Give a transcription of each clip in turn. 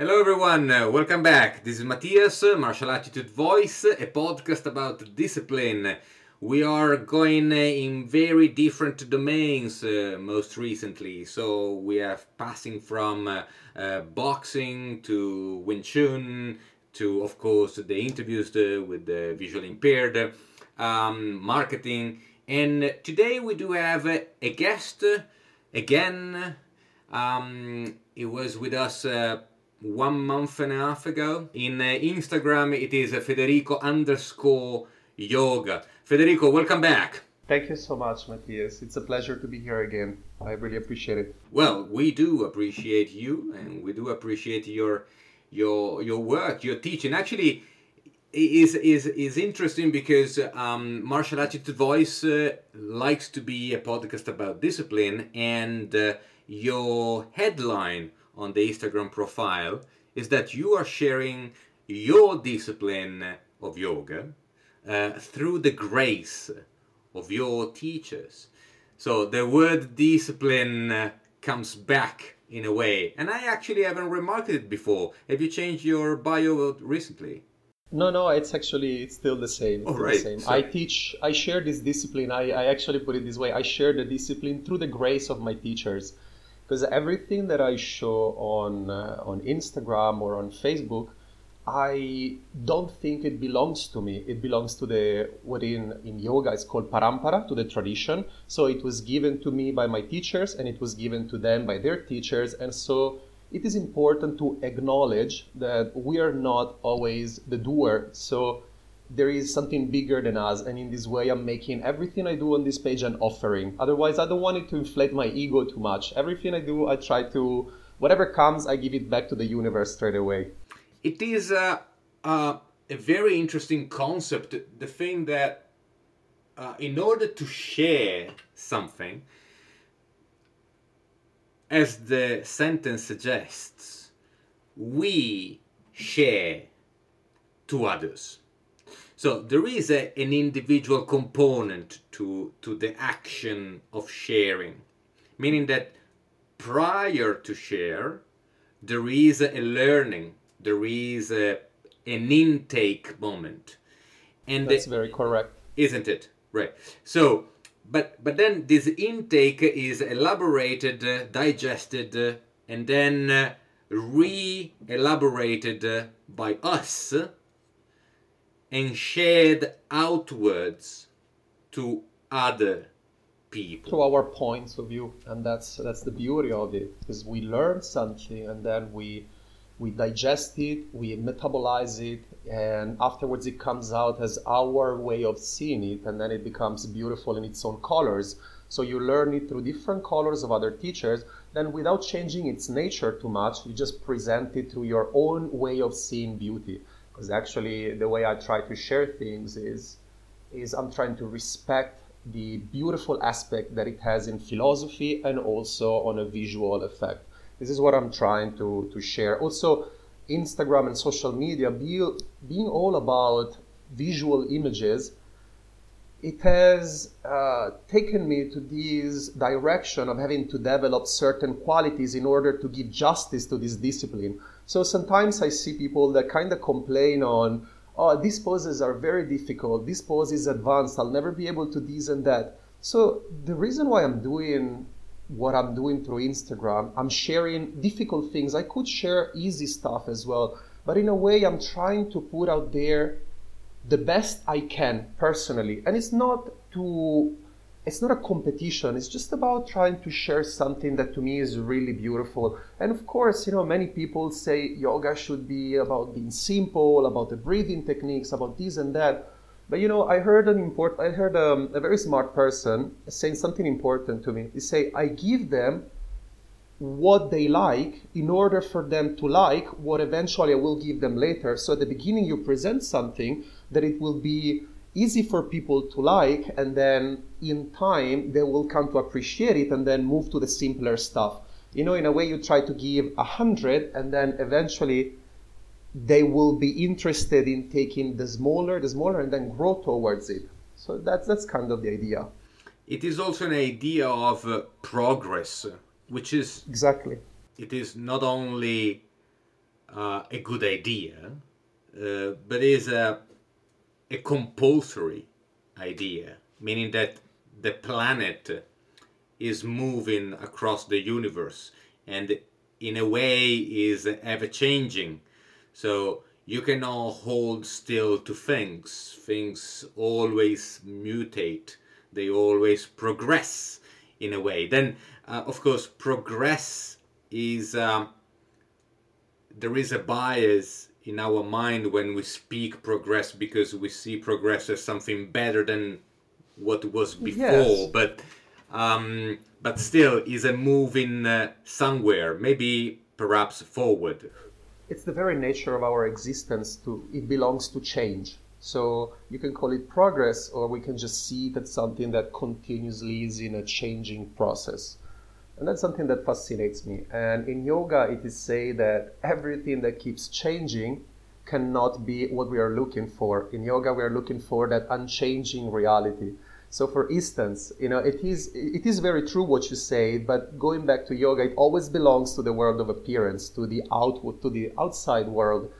Hello, everyone. Uh, welcome back. This is Matthias, Martial Attitude Voice, a podcast about discipline. We are going uh, in very different domains uh, most recently. So we are passing from uh, boxing to Wing Chun to, of course, the interviews with the visually impaired, um, marketing. And today we do have a guest again. Um, it was with us one month and a half ago. In uh, Instagram, it is uh, Federico underscore yoga. Federico, welcome back. Thank you so much, Matthias. It's a pleasure to be here again. I really appreciate it. Well, we do appreciate you, and we do appreciate your your your work, your teaching. Actually, is is is interesting because um, martial attitude voice uh, likes to be a podcast about discipline, and uh, your headline on the Instagram profile is that you are sharing your discipline of yoga uh, through the grace of your teachers. So the word discipline uh, comes back in a way, and I actually haven't remarked it before. Have you changed your bio recently? No, no, it's actually it's still the same. Oh, right. Same. I teach, I share this discipline. I, I actually put it this way: I share the discipline through the grace of my teachers because everything that I show on uh, on Instagram or on Facebook, I don't think it belongs to me. It belongs to the what in in yoga it's called parampara, to the tradition. So it was given to me by my teachers, and it was given to them by their teachers, and so it is important to acknowledge that we are not always the doer. So there is something bigger than us and in this way i'm making everything i do on this page an offering. Otherwise i don't want it to inflate my ego too much. Everything i do i try to whatever comes i give it back to the universe straight away. It is a, a, a very interesting concept. The thing that uh, in order to share something as the sentence suggests we share to others so there is a, an individual component to, to the action of sharing, meaning that prior to share, there is a learning, there is a, an intake moment. And That's the, very correct. Isn't it? Right. So, but but then this intake is elaborated, uh, digested, uh, and then uh, re-elaborated uh, by us and shared outwards to other people. To our points of view and that's that's the beauty of it because we learn something and then we we digest it we metabolize it and afterwards it comes out as our way of seeing it and then it becomes beautiful in its own colors. So you learn it through different colors of other teachers then without changing its nature too much you just present it through your own way of seeing beauty because actually the way I try to share things is is I'm trying to respect the beautiful aspect that it has in philosophy and also on a visual effect. This is what I'm trying to, to share. Also, Instagram and social media be, being all about visual images, it has uh, taken me to this direction of having to develop certain qualities in order to give justice to this discipline. So sometimes I see people that kind of complain on, oh, these poses are very difficult, this pose is advanced, I'll never be able to this and that. So the reason why I'm doing what I'm doing through Instagram, I'm sharing difficult things. I could share easy stuff as well, but in a way, I'm trying to put out there the best I can personally. And it's not to it's not a competition. It's just about trying to share something that to me is really beautiful. And of course you know many people say yoga should be about being simple about the breathing techniques about this and that. But you know i heard an important i heard um, a very smart person saying something important to me. He say i give them what they like in order for them to like what eventually i will give them later. So at the beginning you present something that it will be easy for people to like and then in time they will come to appreciate it and then move to the simpler stuff. You know in a way you try to give a hundred and then eventually they will be interested in taking the smaller the smaller and then grow towards it. So that's that's kind of the idea. It is also an idea of uh, progress which is exactly. It is not only uh, a good idea, uh, but is a a compulsory idea, meaning that the planet is moving across the universe and in a way is ever changing. So you cannot hold still to things. Things always mutate, they always progress in a way. Then, uh, of course, progress is. Uh, there is a bias in our mind when we speak progress because we see progress as something better than what was before. Yes. But um, but still is a moving uh, somewhere, maybe perhaps forward. It's the very nature of our existence to it belongs to change. So you can call it progress, or we can just see it as something that continuously is in a changing process. And that's something that fascinates me. And in yoga, it is said that everything that keeps changing cannot be what we are looking for. In yoga, we are looking for that unchanging reality. So, for instance, you know, it is it is very true what you say, but going back to yoga, it always belongs to the world of appearance, to the outward, to the outside world.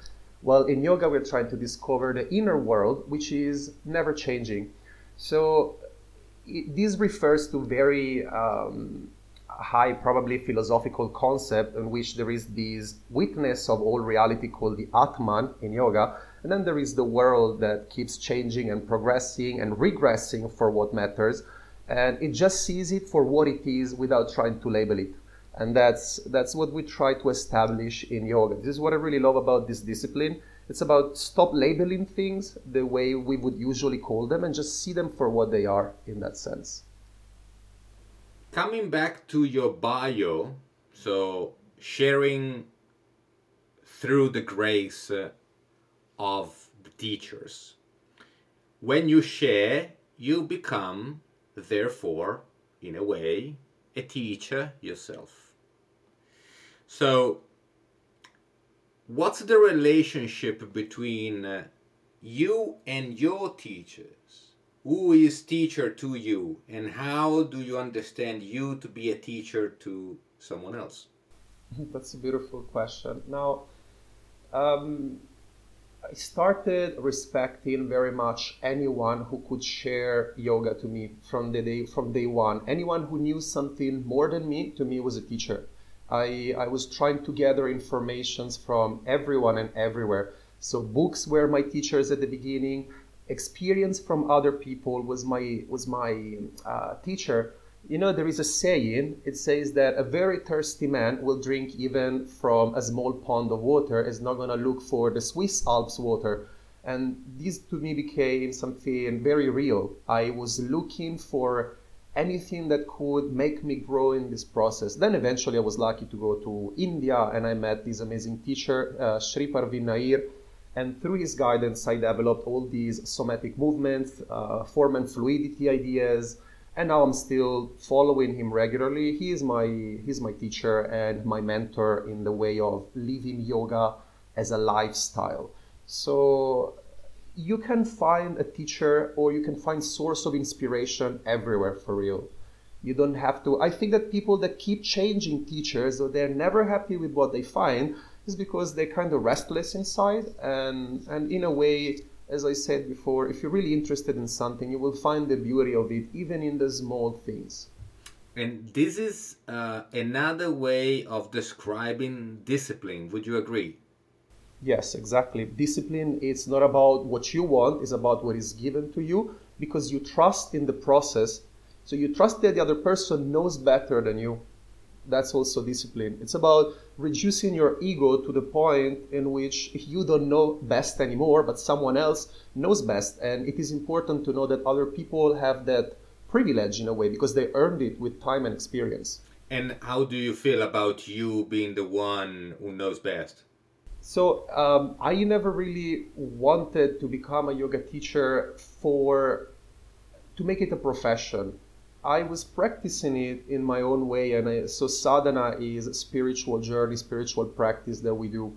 While in yoga, we're trying to discover the inner world, which is never changing. So, it, this refers to very um, high, probably philosophical concept in which there is this witness of all reality called the Atman in yoga and then there is the world that keeps changing and progressing and regressing for what matters. And it just sees it for what it is without trying to label it. And that's, that's what we try to establish in yoga. This is what I really love about this discipline. It's about stop labeling things the way we would usually call them and just see them for what they are in that sense. Coming back to your bio, so sharing through the grace uh, of the teachers. When you share, you become, therefore, in a way, a teacher yourself. So, what's the relationship between uh, you and your teachers? Who is teacher to you, and how do you understand you to be a teacher to someone else? That's a beautiful question. Now, um, I started respecting very much anyone who could share yoga to me from the day from day one. Anyone who knew something more than me to me was a teacher. I, I was trying to gather informations from everyone and everywhere. So books were my teachers at the beginning. Experience from other people was my was my uh, teacher you know, there is a saying, it says that a very thirsty man will drink even from a small pond of water, is not going to look for the Swiss Alps water. And this to me became something very real. I was looking for anything that could make me grow in this process. Then eventually I was lucky to go to India and I met this amazing teacher, uh, Sri Praveen Nair. And through his guidance, I developed all these somatic movements, uh, form and fluidity ideas, and now I'm still following him regularly. He is my he's my teacher and my mentor in the way of living yoga as a lifestyle. So you can find a teacher or you can find source of inspiration everywhere for real. You don't have to. I think that people that keep changing teachers or they're never happy with what they find is because they're kind of restless inside and and in a way as I said before, if you're really interested in something, you will find the beauty of it even in the small things. And this is uh, another way of describing discipline. Would you agree? Yes, exactly. Discipline is not about what you want, it's about what is given to you because you trust in the process. So you trust that the other person knows better than you that's also discipline. It's about reducing your ego to the point in which you don't know best anymore, but someone else knows best. And it is important to know that other people have that privilege in a way because they earned it with time and experience. And how do you feel about you being the one who knows best? So um, I never really wanted to become a yoga teacher for to make it a profession. I was practicing it in my own way, and I, so sadhana is a spiritual journey, spiritual practice that we do.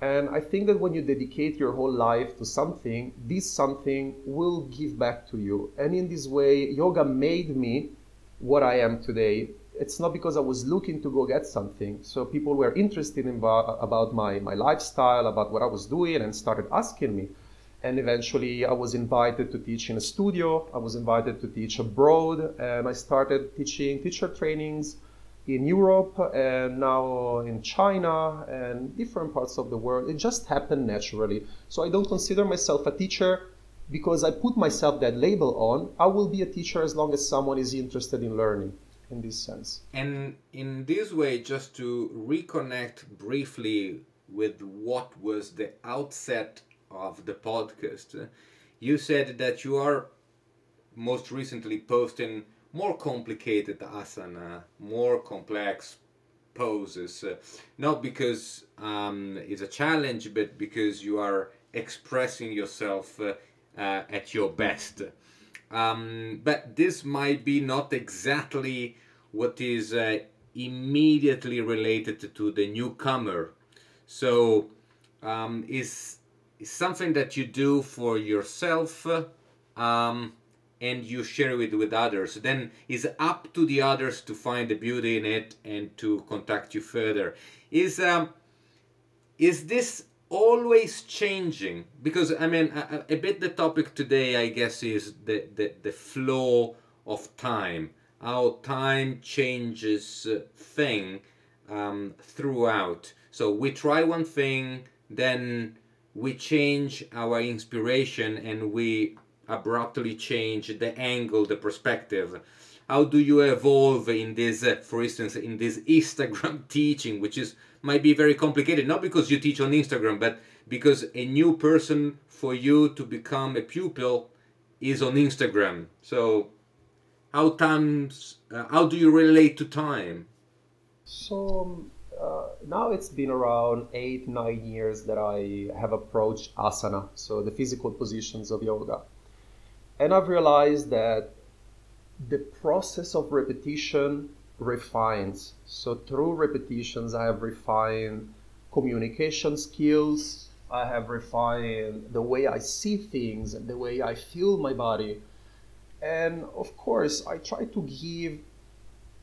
And I think that when you dedicate your whole life to something, this something will give back to you. And in this way, yoga made me what I am today. it's not because I was looking to go get something. So people were interested in about my, my lifestyle, about what I was doing, and started asking me. And eventually, I was invited to teach in a studio. I was invited to teach abroad, and I started teaching teacher trainings in Europe and now in China and different parts of the world. It just happened naturally. So I don't consider myself a teacher because I put myself that label on. I will be a teacher as long as someone is interested in learning in this sense. And in this way, just to reconnect briefly with what was the outset of the podcast, you said that you are most recently posting more complicated asana, more complex poses, uh, not because um, it's a challenge, but because you are expressing yourself uh, uh, at your best. Um, but this might be not exactly what is uh, immediately related to the newcomer. So, um, is is something that you do for yourself. Um, and you share it with others. Then it's up to the others to find the beauty in it and to contact you further. Is um is this always changing? Because i mean a, a bit the topic today i guess is the the, the flow of time how time changes uh, thing um, throughout. So we try one thing then we change our inspiration and we abruptly change the angle, the perspective? How do you evolve in this, uh, for instance, in this Instagram teaching, which is might be very complicated, not because you teach on Instagram, but because a new person for you to become a pupil is on Instagram. So, how times, uh, how do you relate to time? So um, now it's been around eight, nine years that I have approached asana, so the physical positions of yoga. And I've realized that the process of repetition refines. So through repetitions, I have refined communication skills. I have refined the way I see things and the way I feel my body. And of course, I try to give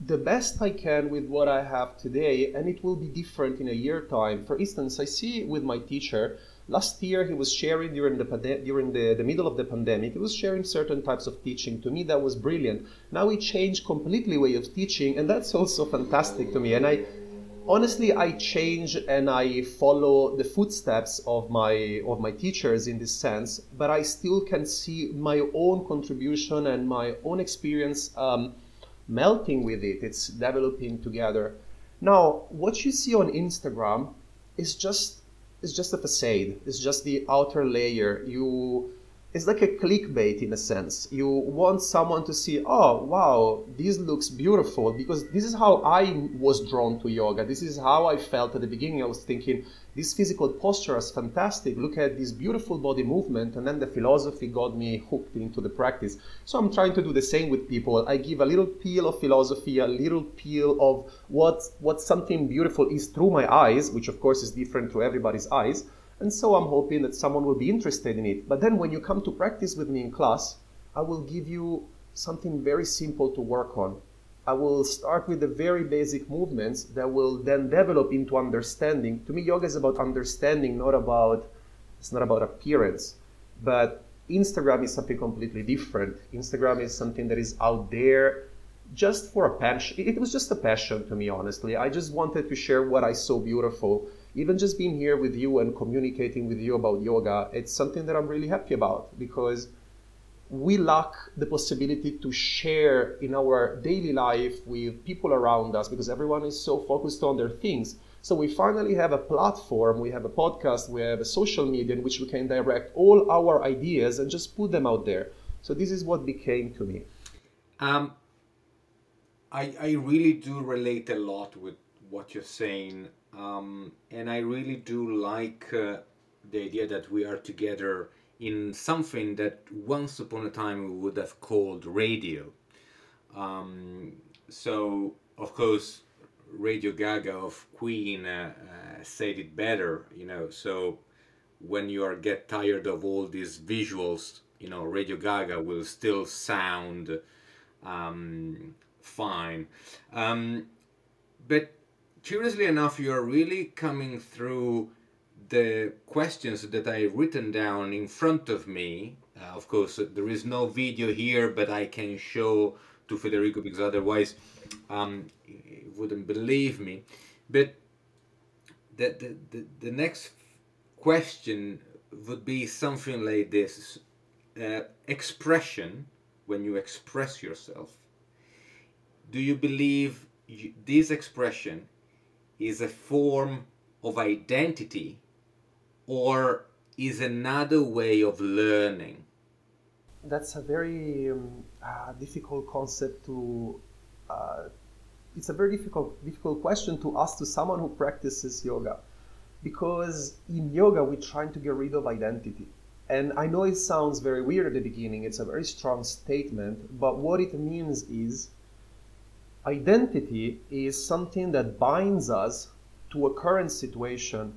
the best I can with what I have today, and it will be different in a year time. For instance, I see with my teacher Last year, he was sharing during the during the, the middle of the pandemic. He was sharing certain types of teaching. To me, that was brilliant. Now he changed completely way of teaching, and that's also fantastic to me. And I honestly I change and I follow the footsteps of my of my teachers in this sense, but I still can see my own contribution and my own experience um, melting with it. It's developing together. Now, what you see on Instagram is just is just a facade. It's just the outer layer. You it's like a clickbait in a sense. You want someone to see, oh wow, this looks beautiful because this is how I was drawn to yoga. This is how I felt at the beginning. I was thinking, this physical posture is fantastic. Look at this beautiful body movement. And then the philosophy got me hooked into the practice. So I'm trying to do the same with people. I give a little peel of philosophy, a little peel of what, what something beautiful is through my eyes, which of course is different to everybody's eyes and so I'm hoping that someone will be interested in it. But then when you come to practice with me in class, I will give you something very simple to work on. I will start with the very basic movements that will then develop into understanding. To me, yoga is about understanding, not about it's not about appearance. But Instagram is something completely different. Instagram is something that is out there just for a passion. It was just a passion to me, honestly. I just wanted to share what I saw beautiful even just being here with you and communicating with you about yoga, it's something that I'm really happy about because we lack the possibility to share in our daily life with people around us because everyone is so focused on their things. So we finally have a platform, we have a podcast, we have a social media in which we can direct all our ideas and just put them out there. So this is what became to me. Um, I, I really do relate a lot with what you're saying um, and I really do like uh, the idea that we are together in something that once upon a time we would have called radio. Um, so, of course, Radio Ga Ga of Queen uh, uh, said it better, you know. So, when you are get tired of all these visuals, you know, Radio Ga Ga will still sound um, fine. Um, but curiously enough, you are really coming through the questions that I've written down in front of me. Uh, of course, uh, there is no video here, but I can show to Federico because otherwise um, he wouldn't believe me. But the, the, the, the next question would be something like this uh, expression when you express yourself do you believe you, this expression is a form of identity or is another way of learning. That's a very um, uh, difficult concept to uh, it's a very difficult difficult question to ask to someone who practices yoga because in yoga we're trying to get rid of identity. And i know it sounds very weird at the beginning it's a very strong statement but what it means is identity is something that binds us to a current situation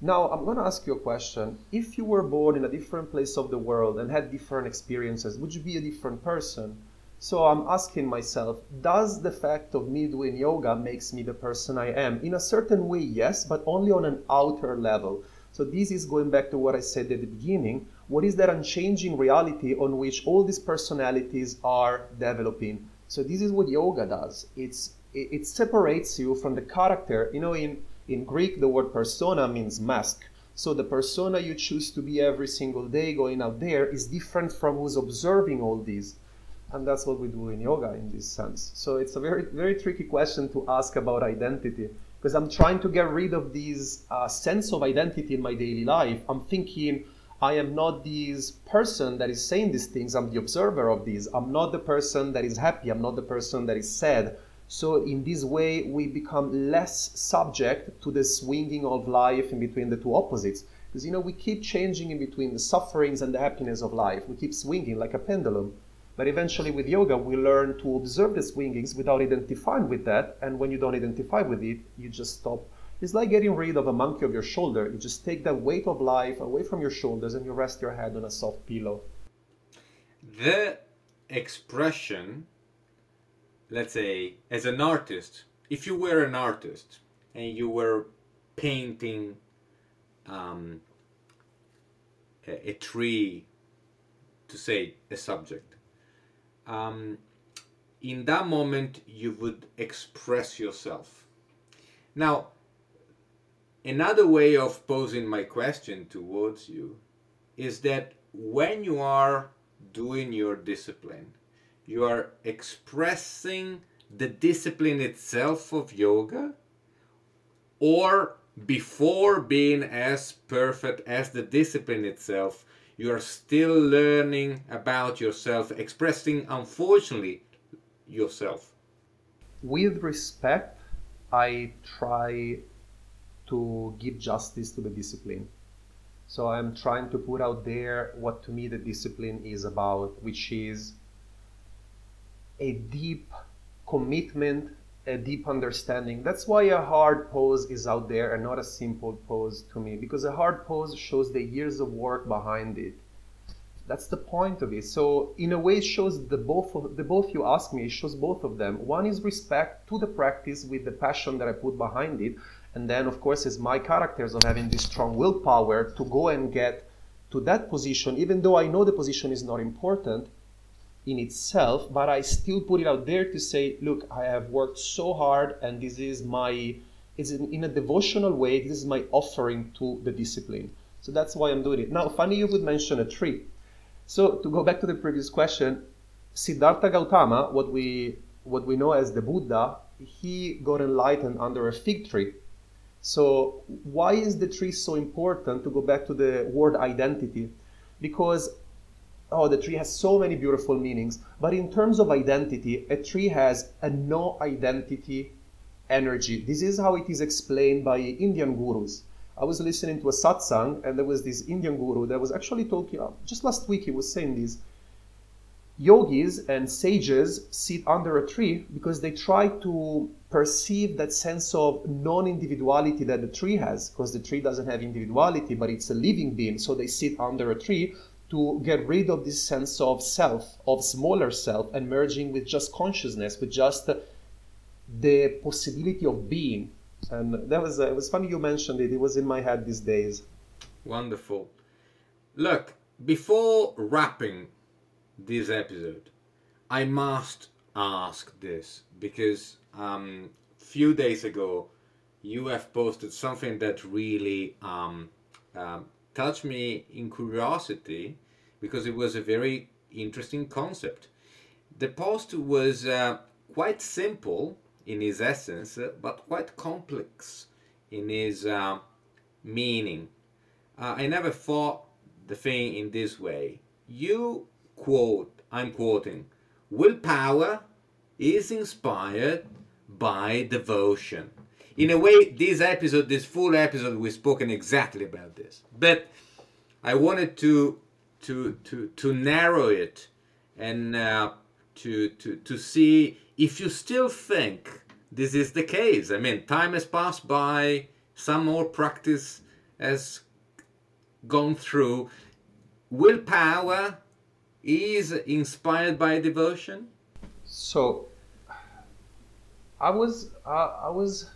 now i'm going to ask you a question if you were born in a different place of the world and had different experiences would you be a different person so I'm asking myself, does the fact of me doing yoga makes me the person I am? In a certain way, yes, but only on an outer level. So this is going back to what I said at the beginning. What is that unchanging reality on which all these personalities are developing? So this is what yoga does. It's it, it separates you from the character. You know, in in Greek, the word persona means mask. So the persona you choose to be every single day going out there is different from who's observing all these and that's what we do in yoga in this sense so it's a very very tricky question to ask about identity because i'm trying to get rid of this uh, sense of identity in my daily life i'm thinking i am not this person that is saying these things. I'm the observer of these i'm not the person that is happy. I'm not the person that is sad. So in this way we become less subject to the swinging of life in between the two opposites. Because you know we keep changing in between the sufferings and the happiness of life. We keep swinging like a pendulum. But eventually, with yoga, we learn to observe the swingings without identifying with that. And when you don't identify with it, you just stop. It's like getting rid of a monkey of your shoulder. You just take that weight of life away from your shoulders and you rest your head on a soft pillow. The expression, let's say, as an artist, if you were an artist and you were painting um, a, a tree, to say a subject, um, in that moment you would express yourself. Now, another way of posing my question towards you is that when you are doing your discipline, you are expressing the discipline itself of yoga or before being as perfect as the discipline itself you are still learning about yourself, expressing, unfortunately, yourself. With respect, I try to give justice to the discipline. So I'm trying to put out there what to me the discipline is about, which is a deep commitment a deep understanding. That's why a hard pose is out there and not a simple pose to me, because a hard pose shows the years of work behind it. That's the point of it. So in a way, it shows the both of the both you ask me. It shows both of them. One is respect to the practice with the passion that I put behind it, and then of course is my characters of having this strong willpower to go and get to that position, even though I know the position is not important in itself, but I still put it out there to say, look, I have worked so hard, and this is my, it's in, in a devotional way, this is my offering to the discipline. So that's why I'm doing it. Now, funny you would mention a tree. So to go back to the previous question, Siddhartha Gautama, what we what we know as the Buddha, he got enlightened under a fig tree. So why is the tree so important? To go back to the word identity, because oh, the tree has so many beautiful meanings. But in terms of identity, a tree has a no identity energy. This is how it is explained by Indian gurus. I was listening to a satsang, and there was this Indian guru that was actually talking, uh, just last week, he was saying this. Yogis and sages sit under a tree because they try to perceive that sense of non individuality that the tree has, because the tree doesn't have individuality, but it's a living being. So they sit under a tree to get rid of this sense of self, of smaller self, and merging with just consciousness, with just the possibility of being. And that was uh, it was funny you mentioned it. It was in my head these days. Wonderful. Look, before wrapping this episode, I must ask this because um, few days ago you have posted something that really um, um, touched me in curiosity because it was a very interesting concept. The post was uh, quite simple in its essence, uh, but quite complex in its uh, meaning. Uh, I never thought the thing in this way. You quote, I'm quoting, willpower is inspired by devotion in a way, this episode, this full episode, we've spoken exactly about this. But I wanted to to to to narrow it and uh, to to to see if you still think this is the case. I mean, time has passed by, some more practice has gone through. Willpower is inspired by devotion. So, I was I was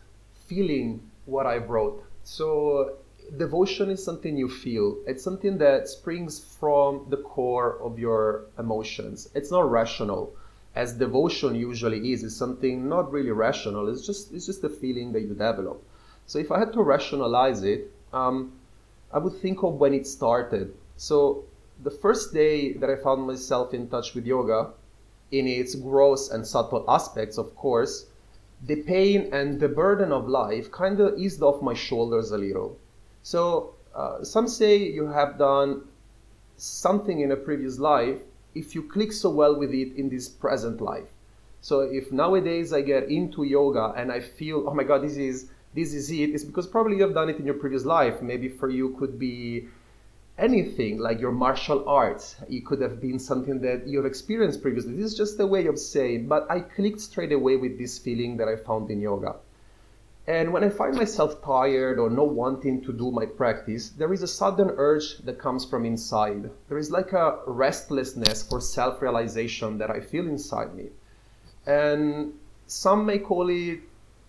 feeling what I wrote. So devotion is something you feel. It's something that springs from the core of your emotions. It's not rational, as devotion usually is. It's something not really rational. It's just it's just a feeling that you develop. So if I had to rationalize it, um, I would think of when it started. So the first day that I found myself in touch with yoga, in its gross and subtle aspects, of course, the pain and the burden of life kind of eased off my shoulders a little. So uh, some say you have done something in a previous life if you click so well with it in this present life. So if nowadays I get into yoga and I feel, oh my God, this is this is it, it's because probably you have done it in your previous life. Maybe for you could be anything like your martial arts. It could have been something that you've experienced previously. This is just a way of saying, but I clicked straight away with this feeling that I found in yoga. And when I find myself tired or not wanting to do my practice, there is a sudden urge that comes from inside. There is like a restlessness for self realization that I feel inside me. And some may call it,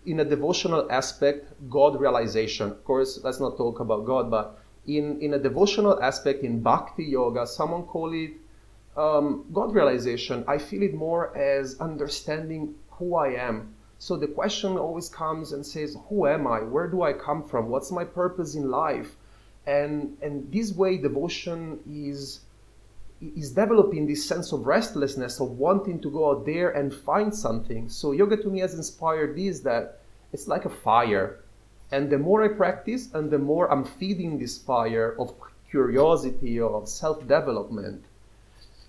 in a devotional aspect, God realization. Of course, let's not talk about God, but in, in a devotional aspect in bhakti yoga, someone call it um, God realization. I feel it more as understanding who I am. So the question always comes and says, Who am I? Where do I come from? What's my purpose in life? And and this way devotion is is developing this sense of restlessness of wanting to go out there and find something. So yoga to me has inspired this that it's like a fire and the more I practice and the more I'm feeding this fire of curiosity, of self development.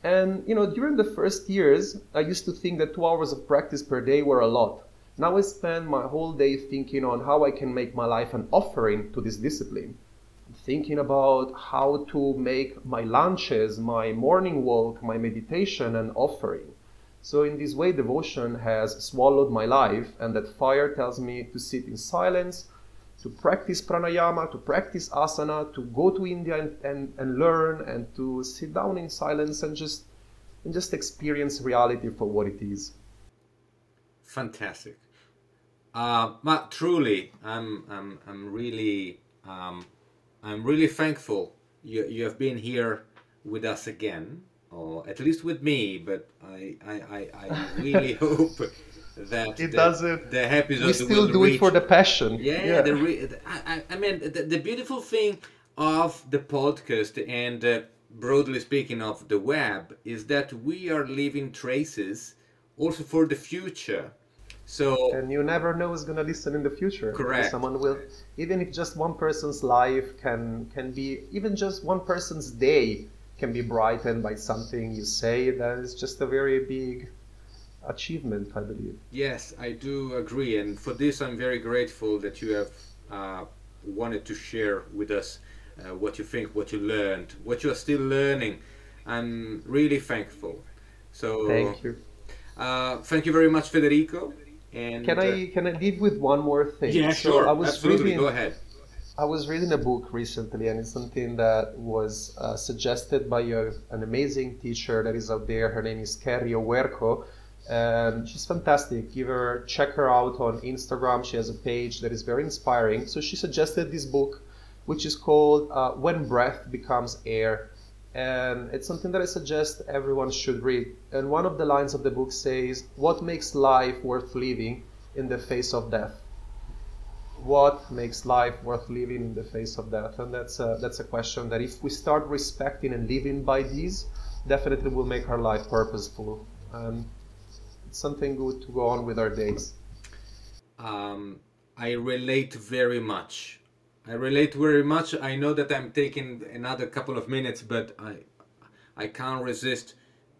And, you know, during the first years, I used to think that two hours of practice per day were a lot. Now I spend my whole day thinking on how I can make my life an offering to this discipline. Thinking about how to make my lunches, my morning walk, my meditation an offering. So in this way, devotion has swallowed my life, and that fire tells me to sit in silence to practice pranayama, to practice asana, to go to India and, and, and learn and to sit down in silence and just and just experience reality for what it is. Fantastic. Uh, but truly, I'm, I'm, I'm really, um, I'm really thankful you, you have been here with us again, or at least with me. But I, I, I, I really hope that it the, doesn't. The episode we still do reach, it for the passion. Yeah, yeah. The re, I, I mean, the, the, beautiful thing of the podcast and uh, broadly speaking of the web is that we are leaving traces also for the future. So and you never know who's gonna listen in the future. Correct. Someone will, even if just one person's life can can be, even just one person's day can be brightened by something you say. That is just a very big achievement, I believe. Yes, I do agree, and for this I'm very grateful that you have uh, wanted to share with us uh, what you think, what you learned, what you are still learning. I'm really thankful. So thank you. Uh, thank you very much, Federico. And can I uh, can I leave with one more thing? Yeah, so sure. I was Absolutely. Reading, Go ahead. I was reading a book recently, and it's something that was uh, suggested by a, an amazing teacher that is out there. Her name is Carrie Owerko, and she's fantastic. Give her check her out on Instagram. She has a page that is very inspiring. So she suggested this book, which is called uh, "When Breath Becomes Air," and it's something that I suggest everyone should read. And one of the lines of the book says, "What makes life worth living in the face of death?" what makes life worth living in the face of death? And that's a, that's a question that if we start respecting and living by these, definitely will make our life purposeful. It's something good to go on with our days. Um, I relate very much. I relate very much. I know that I'm taking another couple of minutes, but I, I can't resist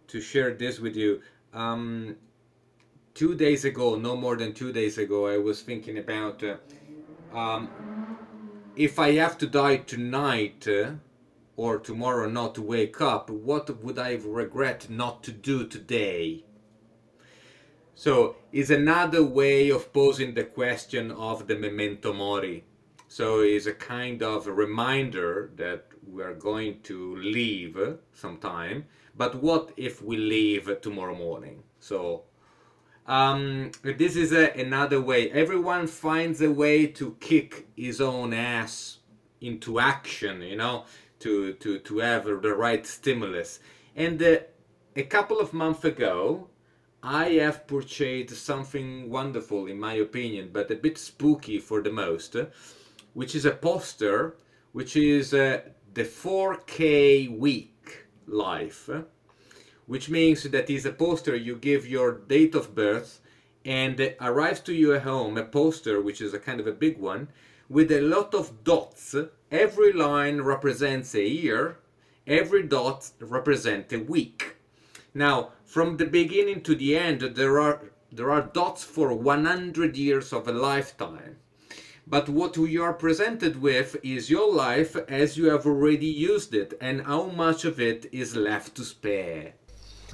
to share this with you. Um, two days ago, no more than two days ago, I was thinking about uh, um, if I have to die tonight uh, or tomorrow not to wake up, what would I regret not to do today? So, is another way of posing the question of the memento mori. So, it's a kind of a reminder that we are going to leave sometime, but what if we leave tomorrow morning? So, um, this is a, another way. Everyone finds a way to kick his own ass into action, you know, to, to, to have the right stimulus. And uh, a couple of months ago, I have purchased something wonderful, in my opinion, but a bit spooky for the most, which is a poster, which is uh, the 4K week life which means that is a poster you give your date of birth and arrives to you at home a poster which is a kind of a big one with a lot of dots. Every line represents a year every dot represents a week now from the beginning to the end there are there are dots for 100 years of a lifetime but what we are presented with is your life as you have already used it and how much of it is left to spare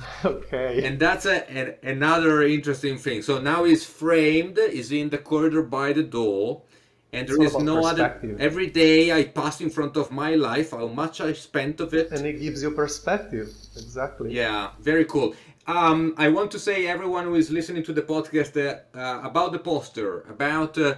okay. And that's a, an, another interesting thing. So now he's framed, is in the corridor by the door, and there is no other. Every day I pass in front of my life, how much I spent of it. And it gives you perspective. Exactly. Yeah, very cool. Um, I want to say everyone who is listening to the podcast uh, uh, about the poster, about uh,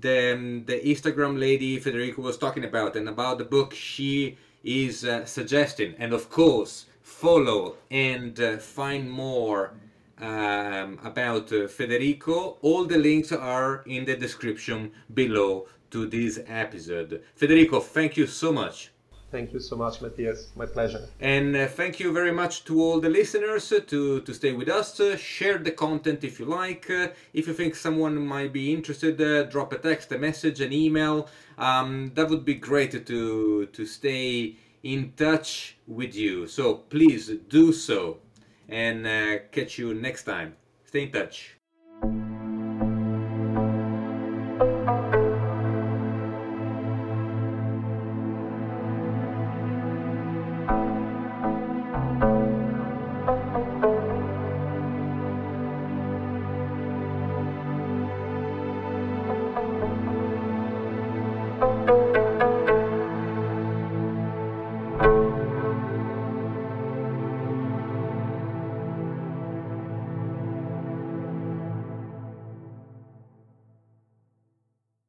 the um, the Instagram lady Federico was talking about, and about the book she is uh, suggesting, and of course follow and uh, find more um, about uh, Federico, all the links are in the description below to this episode. Federico, thank you so much. Thank you so much, Matthias. My pleasure. And uh, thank you very much to all the listeners uh, to, to stay with us. Uh, share the content if you like. Uh, if you think someone might be interested, uh, drop a text, a message, an email. Um, that would be great to, to stay in touch with you. So please do so and uh, catch you next time. Stay in touch.